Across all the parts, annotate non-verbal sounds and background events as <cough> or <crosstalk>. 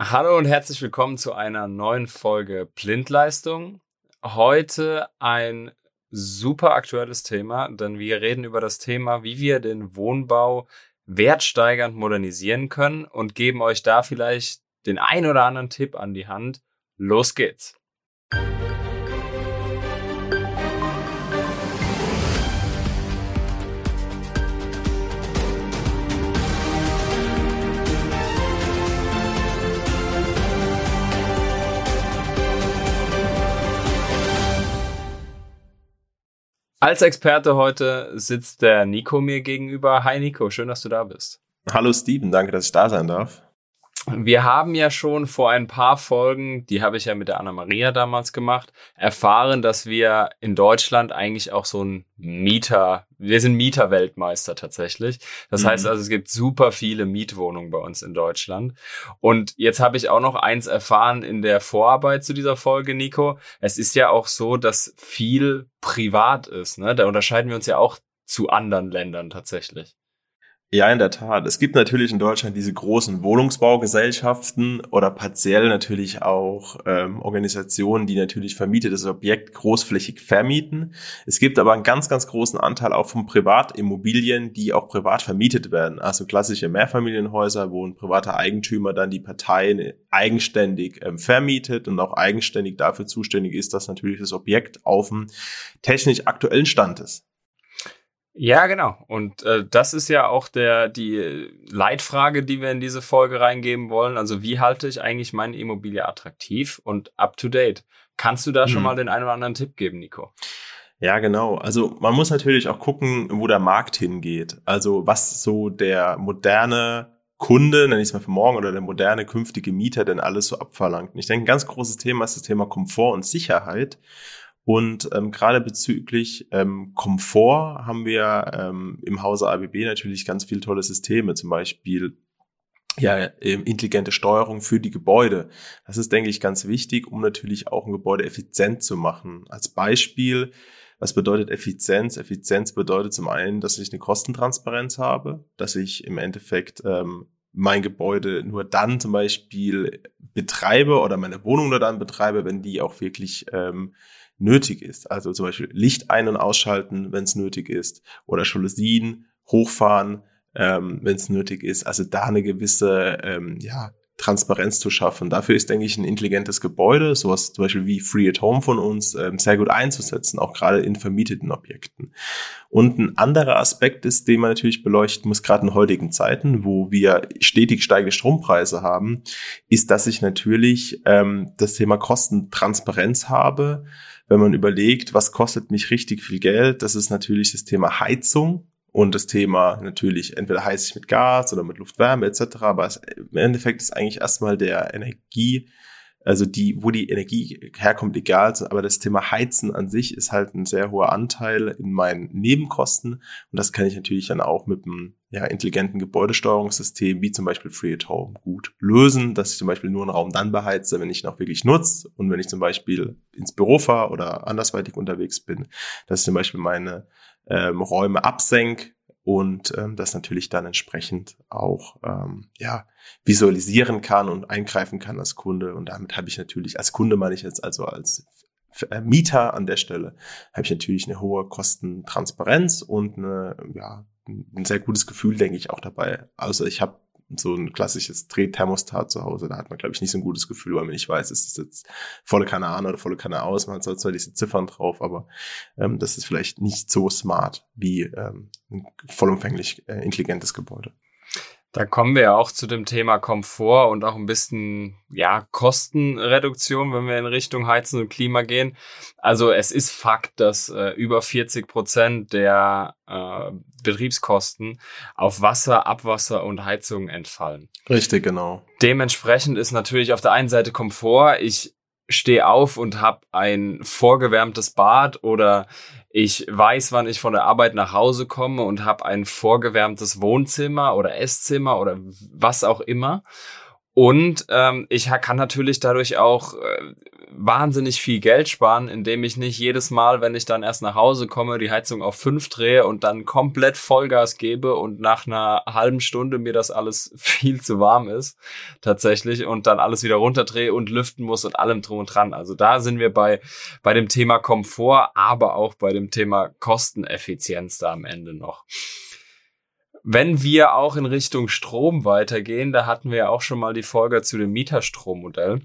Hallo und herzlich willkommen zu einer neuen Folge Blindleistung. Heute ein super aktuelles Thema, denn wir reden über das Thema, wie wir den Wohnbau wertsteigernd modernisieren können und geben euch da vielleicht den ein oder anderen Tipp an die Hand. Los geht's! Als Experte heute sitzt der Nico mir gegenüber. Hi Nico, schön, dass du da bist. Hallo Steven, danke, dass ich da sein darf. Wir haben ja schon vor ein paar Folgen, die habe ich ja mit der Anna-Maria damals gemacht, erfahren, dass wir in Deutschland eigentlich auch so ein Mieter, wir sind Mieterweltmeister tatsächlich. Das mhm. heißt also, es gibt super viele Mietwohnungen bei uns in Deutschland. Und jetzt habe ich auch noch eins erfahren in der Vorarbeit zu dieser Folge, Nico. Es ist ja auch so, dass viel privat ist. Ne? Da unterscheiden wir uns ja auch zu anderen Ländern tatsächlich. Ja, in der Tat. Es gibt natürlich in Deutschland diese großen Wohnungsbaugesellschaften oder partiell natürlich auch ähm, Organisationen, die natürlich vermietetes Objekt großflächig vermieten. Es gibt aber einen ganz, ganz großen Anteil auch von Privatimmobilien, die auch privat vermietet werden. Also klassische Mehrfamilienhäuser, wo ein privater Eigentümer dann die Parteien eigenständig ähm, vermietet und auch eigenständig dafür zuständig ist, dass natürlich das Objekt auf dem technisch aktuellen Stand ist. Ja, genau. Und äh, das ist ja auch der die Leitfrage, die wir in diese Folge reingeben wollen. Also wie halte ich eigentlich meine Immobilie attraktiv und up to date? Kannst du da hm. schon mal den einen oder anderen Tipp geben, Nico? Ja, genau. Also man muss natürlich auch gucken, wo der Markt hingeht. Also was so der moderne Kunde, nenne ich es mal für morgen, oder der moderne künftige Mieter denn alles so abverlangt. Und ich denke, ein ganz großes Thema ist das Thema Komfort und Sicherheit. Und ähm, gerade bezüglich ähm, Komfort haben wir ähm, im Hause ABB natürlich ganz viele tolle Systeme, zum Beispiel ja, ähm, intelligente Steuerung für die Gebäude. Das ist, denke ich, ganz wichtig, um natürlich auch ein Gebäude effizient zu machen. Als Beispiel, was bedeutet Effizienz? Effizienz bedeutet zum einen, dass ich eine Kostentransparenz habe, dass ich im Endeffekt ähm, mein Gebäude nur dann zum Beispiel betreibe oder meine Wohnung nur dann betreibe, wenn die auch wirklich ähm, nötig ist. Also zum Beispiel Licht ein- und ausschalten, wenn es nötig ist, oder Jalousien hochfahren, ähm, wenn es nötig ist. Also da eine gewisse ähm, ja, Transparenz zu schaffen. Dafür ist, denke ich, ein intelligentes Gebäude, sowas zum Beispiel wie Free at Home von uns, ähm, sehr gut einzusetzen, auch gerade in vermieteten Objekten. Und ein anderer Aspekt ist, den man natürlich beleuchten muss, gerade in heutigen Zeiten, wo wir stetig steigende Strompreise haben, ist, dass ich natürlich ähm, das Thema Kostentransparenz habe wenn man überlegt, was kostet mich richtig viel Geld, das ist natürlich das Thema Heizung und das Thema natürlich entweder heize ich mit Gas oder mit Luftwärme etc. Aber es, im Endeffekt ist eigentlich erstmal der Energie, also die, wo die Energie herkommt, egal. Aber das Thema Heizen an sich ist halt ein sehr hoher Anteil in meinen Nebenkosten und das kann ich natürlich dann auch mit einem ja, intelligenten Gebäudesteuerungssystem, wie zum Beispiel Free at Home, gut lösen, dass ich zum Beispiel nur einen Raum dann beheize, wenn ich ihn auch wirklich nutze und wenn ich zum Beispiel ins Büro fahre oder andersweitig unterwegs bin, dass ich zum Beispiel meine ähm, Räume absenke und ähm, das natürlich dann entsprechend auch ähm, ja, visualisieren kann und eingreifen kann als Kunde. Und damit habe ich natürlich, als Kunde meine ich jetzt also als äh, Mieter an der Stelle, habe ich natürlich eine hohe Kostentransparenz und eine ja, ein sehr gutes Gefühl, denke ich, auch dabei. Also ich habe so ein klassisches Drehthermostat zu Hause, da hat man, glaube ich, nicht so ein gutes Gefühl, weil man nicht weiß, ist es jetzt volle Kanne an oder volle Kanne aus. Man hat zwar diese Ziffern drauf, aber ähm, das ist vielleicht nicht so smart wie ähm, ein vollumfänglich äh, intelligentes Gebäude. Da kommen wir ja auch zu dem Thema Komfort und auch ein bisschen, ja, Kostenreduktion, wenn wir in Richtung Heizen und Klima gehen. Also es ist Fakt, dass äh, über 40 Prozent der äh, Betriebskosten auf Wasser, Abwasser und Heizung entfallen. Richtig, genau. Dementsprechend ist natürlich auf der einen Seite Komfort. Ich stehe auf und habe ein vorgewärmtes Bad oder ich weiß, wann ich von der Arbeit nach Hause komme und habe ein vorgewärmtes Wohnzimmer oder Esszimmer oder was auch immer. Und ähm, ich kann natürlich dadurch auch äh, wahnsinnig viel Geld sparen, indem ich nicht jedes Mal, wenn ich dann erst nach Hause komme, die Heizung auf fünf drehe und dann komplett Vollgas gebe und nach einer halben Stunde mir das alles <laughs> viel zu warm ist, tatsächlich, und dann alles wieder runterdrehe und lüften muss und allem drum und dran. Also da sind wir bei, bei dem Thema Komfort, aber auch bei dem Thema Kosteneffizienz da am Ende noch. Wenn wir auch in Richtung Strom weitergehen, da hatten wir ja auch schon mal die Folge zu dem Mieterstrommodell.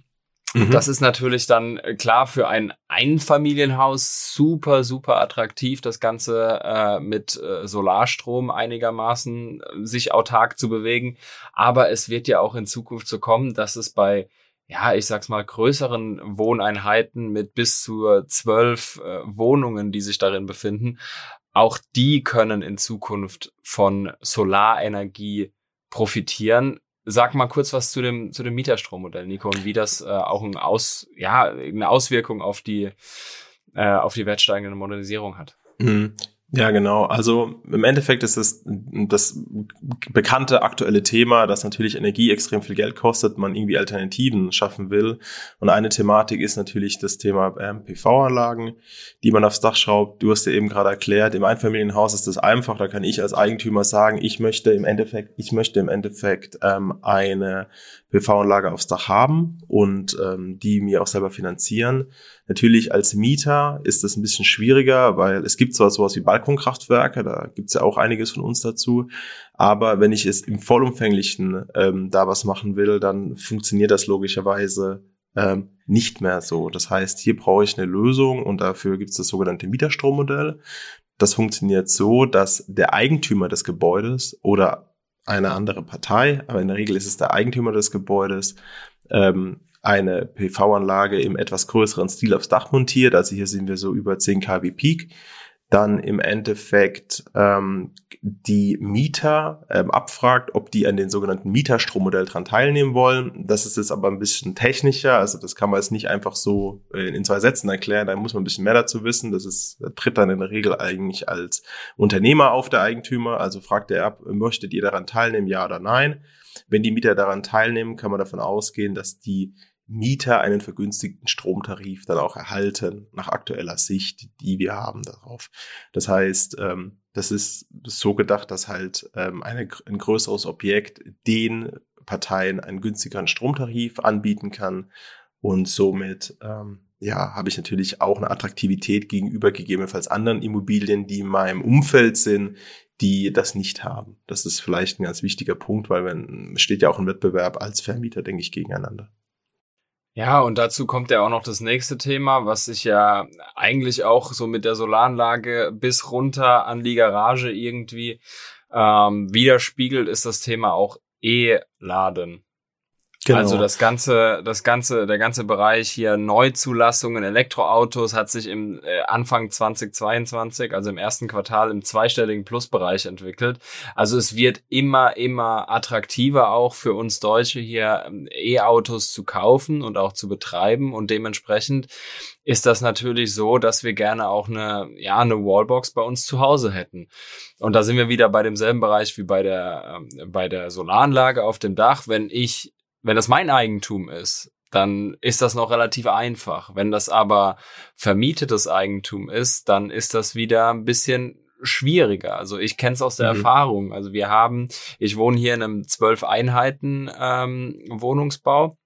Mhm. Das ist natürlich dann äh, klar für ein Einfamilienhaus super, super attraktiv, das Ganze äh, mit äh, Solarstrom einigermaßen äh, sich autark zu bewegen. Aber es wird ja auch in Zukunft so kommen, dass es bei ja, ich sag's mal, größeren Wohneinheiten mit bis zu zwölf äh, Wohnungen, die sich darin befinden, auch die können in Zukunft von Solarenergie profitieren. Sag mal kurz was zu dem, zu dem Mieterstrommodell, Nico, und wie das äh, auch ein Aus, ja, eine Auswirkung auf die, äh, auf die wertsteigende Modernisierung hat. Mhm. Ja, genau. Also im Endeffekt ist es das bekannte aktuelle Thema, dass natürlich Energie extrem viel Geld kostet, man irgendwie Alternativen schaffen will. Und eine Thematik ist natürlich das Thema ähm, PV-Anlagen, die man aufs Dach schraubt. Du hast ja eben gerade erklärt, im Einfamilienhaus ist das einfach. Da kann ich als Eigentümer sagen, ich möchte im Endeffekt, ich möchte im Endeffekt ähm, eine PV-Anlage aufs Dach haben und ähm, die mir auch selber finanzieren. Natürlich als Mieter ist das ein bisschen schwieriger, weil es gibt zwar sowas wie Balkonkraftwerke, da gibt's ja auch einiges von uns dazu, aber wenn ich es im vollumfänglichen ähm, da was machen will, dann funktioniert das logischerweise ähm, nicht mehr so. Das heißt, hier brauche ich eine Lösung und dafür gibt es das sogenannte Mieterstrommodell. Das funktioniert so, dass der Eigentümer des Gebäudes oder eine andere Partei, aber in der Regel ist es der Eigentümer des Gebäudes, ähm, eine PV-Anlage im etwas größeren Stil aufs Dach montiert. Also hier sind wir so über 10 kW Peak dann im Endeffekt ähm, die Mieter ähm, abfragt, ob die an den sogenannten Mieterstrommodell dran teilnehmen wollen. Das ist jetzt aber ein bisschen technischer, also das kann man jetzt nicht einfach so äh, in zwei Sätzen erklären, da muss man ein bisschen mehr dazu wissen. Das ist, das tritt dann in der Regel eigentlich als Unternehmer auf der Eigentümer, also fragt er ab, möchtet ihr daran teilnehmen, ja oder nein. Wenn die Mieter daran teilnehmen, kann man davon ausgehen, dass die Mieter einen vergünstigten Stromtarif dann auch erhalten, nach aktueller Sicht, die wir haben darauf. Das heißt, ähm, das ist so gedacht, dass halt ähm, eine, ein größeres Objekt den Parteien einen günstigeren Stromtarif anbieten kann und somit ähm, ja, habe ich natürlich auch eine Attraktivität gegenüber gegebenenfalls anderen Immobilien, die in meinem Umfeld sind, die das nicht haben. Das ist vielleicht ein ganz wichtiger Punkt, weil man steht ja auch im Wettbewerb als Vermieter, denke ich, gegeneinander. Ja, und dazu kommt ja auch noch das nächste Thema, was sich ja eigentlich auch so mit der Solaranlage bis runter an die Garage irgendwie ähm, widerspiegelt, ist das Thema auch E-Laden. Genau. Also das ganze, das ganze, der ganze Bereich hier Neuzulassungen, Elektroautos hat sich im äh, Anfang 2022, also im ersten Quartal im zweistelligen Plusbereich entwickelt. Also es wird immer, immer attraktiver auch für uns Deutsche hier ähm, E-Autos zu kaufen und auch zu betreiben und dementsprechend ist das natürlich so, dass wir gerne auch eine, ja, eine Wallbox bei uns zu Hause hätten. Und da sind wir wieder bei demselben Bereich wie bei der, ähm, bei der Solaranlage auf dem Dach. Wenn ich wenn das mein Eigentum ist, dann ist das noch relativ einfach. Wenn das aber vermietetes Eigentum ist, dann ist das wieder ein bisschen schwieriger. Also ich kenne es aus der mhm. Erfahrung. Also wir haben, ich wohne hier in einem zwölf Einheiten ähm, Wohnungsbau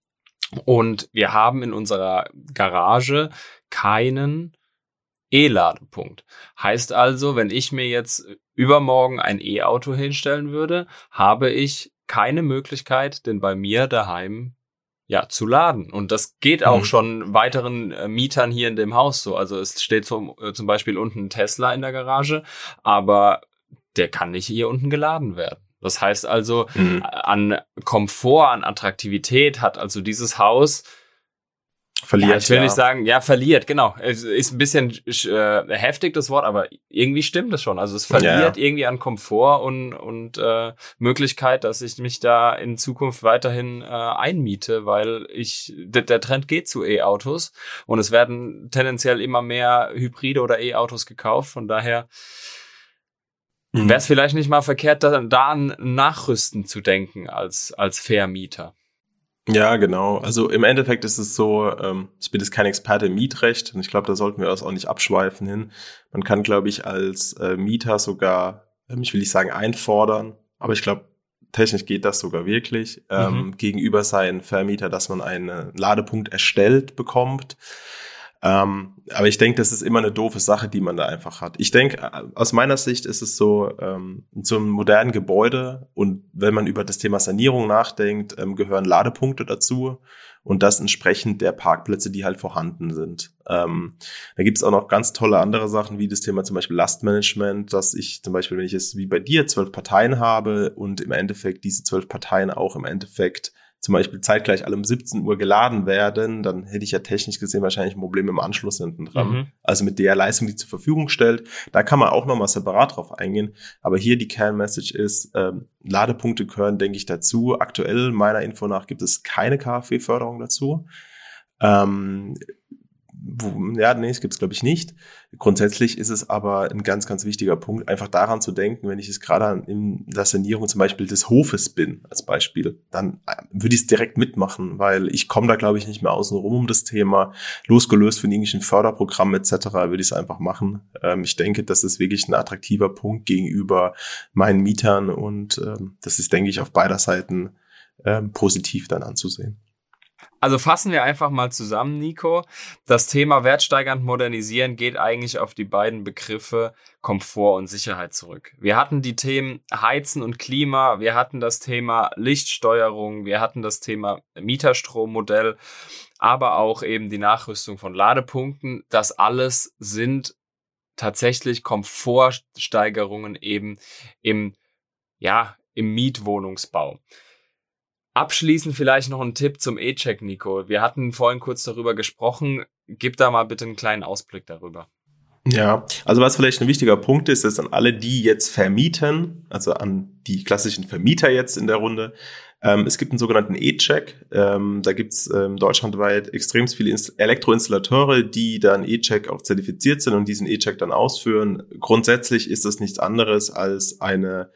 und wir haben in unserer Garage keinen E-Ladepunkt. Heißt also, wenn ich mir jetzt übermorgen ein E-Auto hinstellen würde, habe ich keine Möglichkeit, denn bei mir daheim ja zu laden. Und das geht auch mhm. schon weiteren äh, Mietern hier in dem Haus so. Also es steht zum, äh, zum Beispiel unten ein Tesla in der Garage, aber der kann nicht hier unten geladen werden. Das heißt also, mhm. an Komfort, an Attraktivität hat also dieses Haus Verliert. Ja, ich will ja. nicht sagen, ja, verliert, genau. Es ist ein bisschen äh, heftig, das Wort, aber irgendwie stimmt es schon. Also es verliert ja. irgendwie an Komfort und, und äh, Möglichkeit, dass ich mich da in Zukunft weiterhin äh, einmiete, weil ich, der, der Trend geht zu E-Autos und es werden tendenziell immer mehr Hybride oder E-Autos gekauft. Von daher mhm. wäre es vielleicht nicht mal verkehrt, da, da an Nachrüsten zu denken als, als Vermieter. Ja, genau. Also im Endeffekt ist es so, ähm, ich bin jetzt kein Experte im Mietrecht und ich glaube, da sollten wir uns auch nicht abschweifen hin. Man kann, glaube ich, als äh, Mieter sogar, ähm, ich will nicht sagen einfordern, aber ich glaube, technisch geht das sogar wirklich, ähm, mhm. gegenüber seinen Vermieter, dass man einen Ladepunkt erstellt bekommt. Ähm, aber ich denke, das ist immer eine doofe Sache, die man da einfach hat. Ich denke, äh, aus meiner Sicht ist es so, ähm, so einem modernen Gebäude und wenn man über das Thema Sanierung nachdenkt, ähm, gehören Ladepunkte dazu und das entsprechend der Parkplätze, die halt vorhanden sind. Ähm, da gibt es auch noch ganz tolle andere Sachen, wie das Thema zum Beispiel Lastmanagement, dass ich zum Beispiel, wenn ich es wie bei dir zwölf Parteien habe und im Endeffekt diese zwölf Parteien auch im Endeffekt zum Beispiel zeitgleich alle um 17 Uhr geladen werden, dann hätte ich ja technisch gesehen wahrscheinlich ein Problem im Anschluss hinten dran. Mhm. Also mit der Leistung, die zur Verfügung stellt, da kann man auch nochmal separat drauf eingehen. Aber hier die Kernmessage ist, ähm, Ladepunkte gehören, denke ich, dazu. Aktuell, meiner Info nach, gibt es keine KfW-Förderung dazu. Ähm, wo, ja, nee, es gibt's glaube ich nicht. Grundsätzlich ist es aber ein ganz, ganz wichtiger Punkt, einfach daran zu denken, wenn ich es gerade in der Sanierung zum Beispiel des Hofes bin, als Beispiel, dann äh, würde ich es direkt mitmachen, weil ich komme da glaube ich nicht mehr außen rum um das Thema. Losgelöst von irgendwelchen Förderprogrammen etc. würde ich es einfach machen. Ähm, ich denke, das ist wirklich ein attraktiver Punkt gegenüber meinen Mietern und ähm, das ist, denke ich, auf beider Seiten ähm, positiv dann anzusehen. Also fassen wir einfach mal zusammen, Nico. Das Thema wertsteigernd modernisieren geht eigentlich auf die beiden Begriffe Komfort und Sicherheit zurück. Wir hatten die Themen Heizen und Klima, wir hatten das Thema Lichtsteuerung, wir hatten das Thema Mieterstrommodell, aber auch eben die Nachrüstung von Ladepunkten. Das alles sind tatsächlich Komfortsteigerungen eben im, ja, im Mietwohnungsbau. Abschließend vielleicht noch ein Tipp zum E-Check, Nico. Wir hatten vorhin kurz darüber gesprochen. Gib da mal bitte einen kleinen Ausblick darüber. Ja, also was vielleicht ein wichtiger Punkt ist, ist an alle, die jetzt vermieten, also an die klassischen Vermieter jetzt in der Runde. Ähm, es gibt einen sogenannten E-Check. Ähm, da gibt es ähm, deutschlandweit extrem viele Inst Elektroinstallateure, die dann E-Check auch zertifiziert sind und diesen E-Check dann ausführen. Grundsätzlich ist das nichts anderes als eine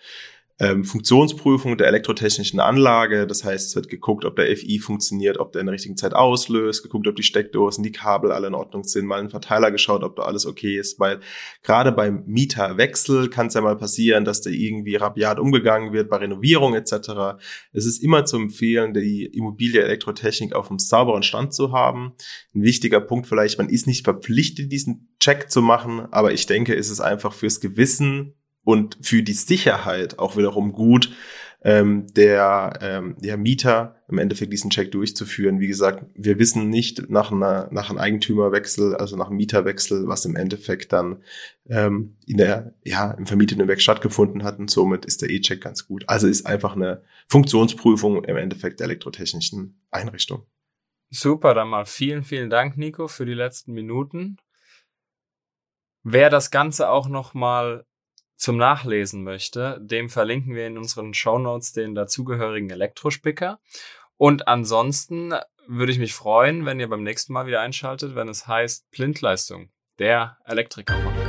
ähm, Funktionsprüfung der elektrotechnischen Anlage. Das heißt, es wird geguckt, ob der FI funktioniert, ob der in der richtigen Zeit auslöst, geguckt, ob die Steckdosen, die Kabel alle in Ordnung sind, mal einen Verteiler geschaut, ob da alles okay ist. Weil gerade beim Mieterwechsel kann es ja mal passieren, dass der irgendwie rabiat umgegangen wird, bei Renovierung etc. Es ist immer zu empfehlen, die Immobilie Elektrotechnik auf einem sauberen Stand zu haben. Ein wichtiger Punkt vielleicht, man ist nicht verpflichtet, diesen Check zu machen, aber ich denke, es ist einfach fürs Gewissen und für die Sicherheit auch wiederum gut, ähm, der, ähm, der Mieter im Endeffekt diesen Check durchzuführen. Wie gesagt, wir wissen nicht nach, einer, nach einem Eigentümerwechsel, also nach einem Mieterwechsel, was im Endeffekt dann ähm, in der, ja, im vermieteten Werk stattgefunden hat und somit ist der E-Check ganz gut. Also ist einfach eine Funktionsprüfung im Endeffekt der elektrotechnischen Einrichtung. Super, dann mal vielen, vielen Dank, Nico, für die letzten Minuten. Wer das Ganze auch noch mal zum Nachlesen möchte, dem verlinken wir in unseren Show Notes den dazugehörigen Elektrospicker. Und ansonsten würde ich mich freuen, wenn ihr beim nächsten Mal wieder einschaltet, wenn es heißt Blindleistung, der Elektriker-Podcast.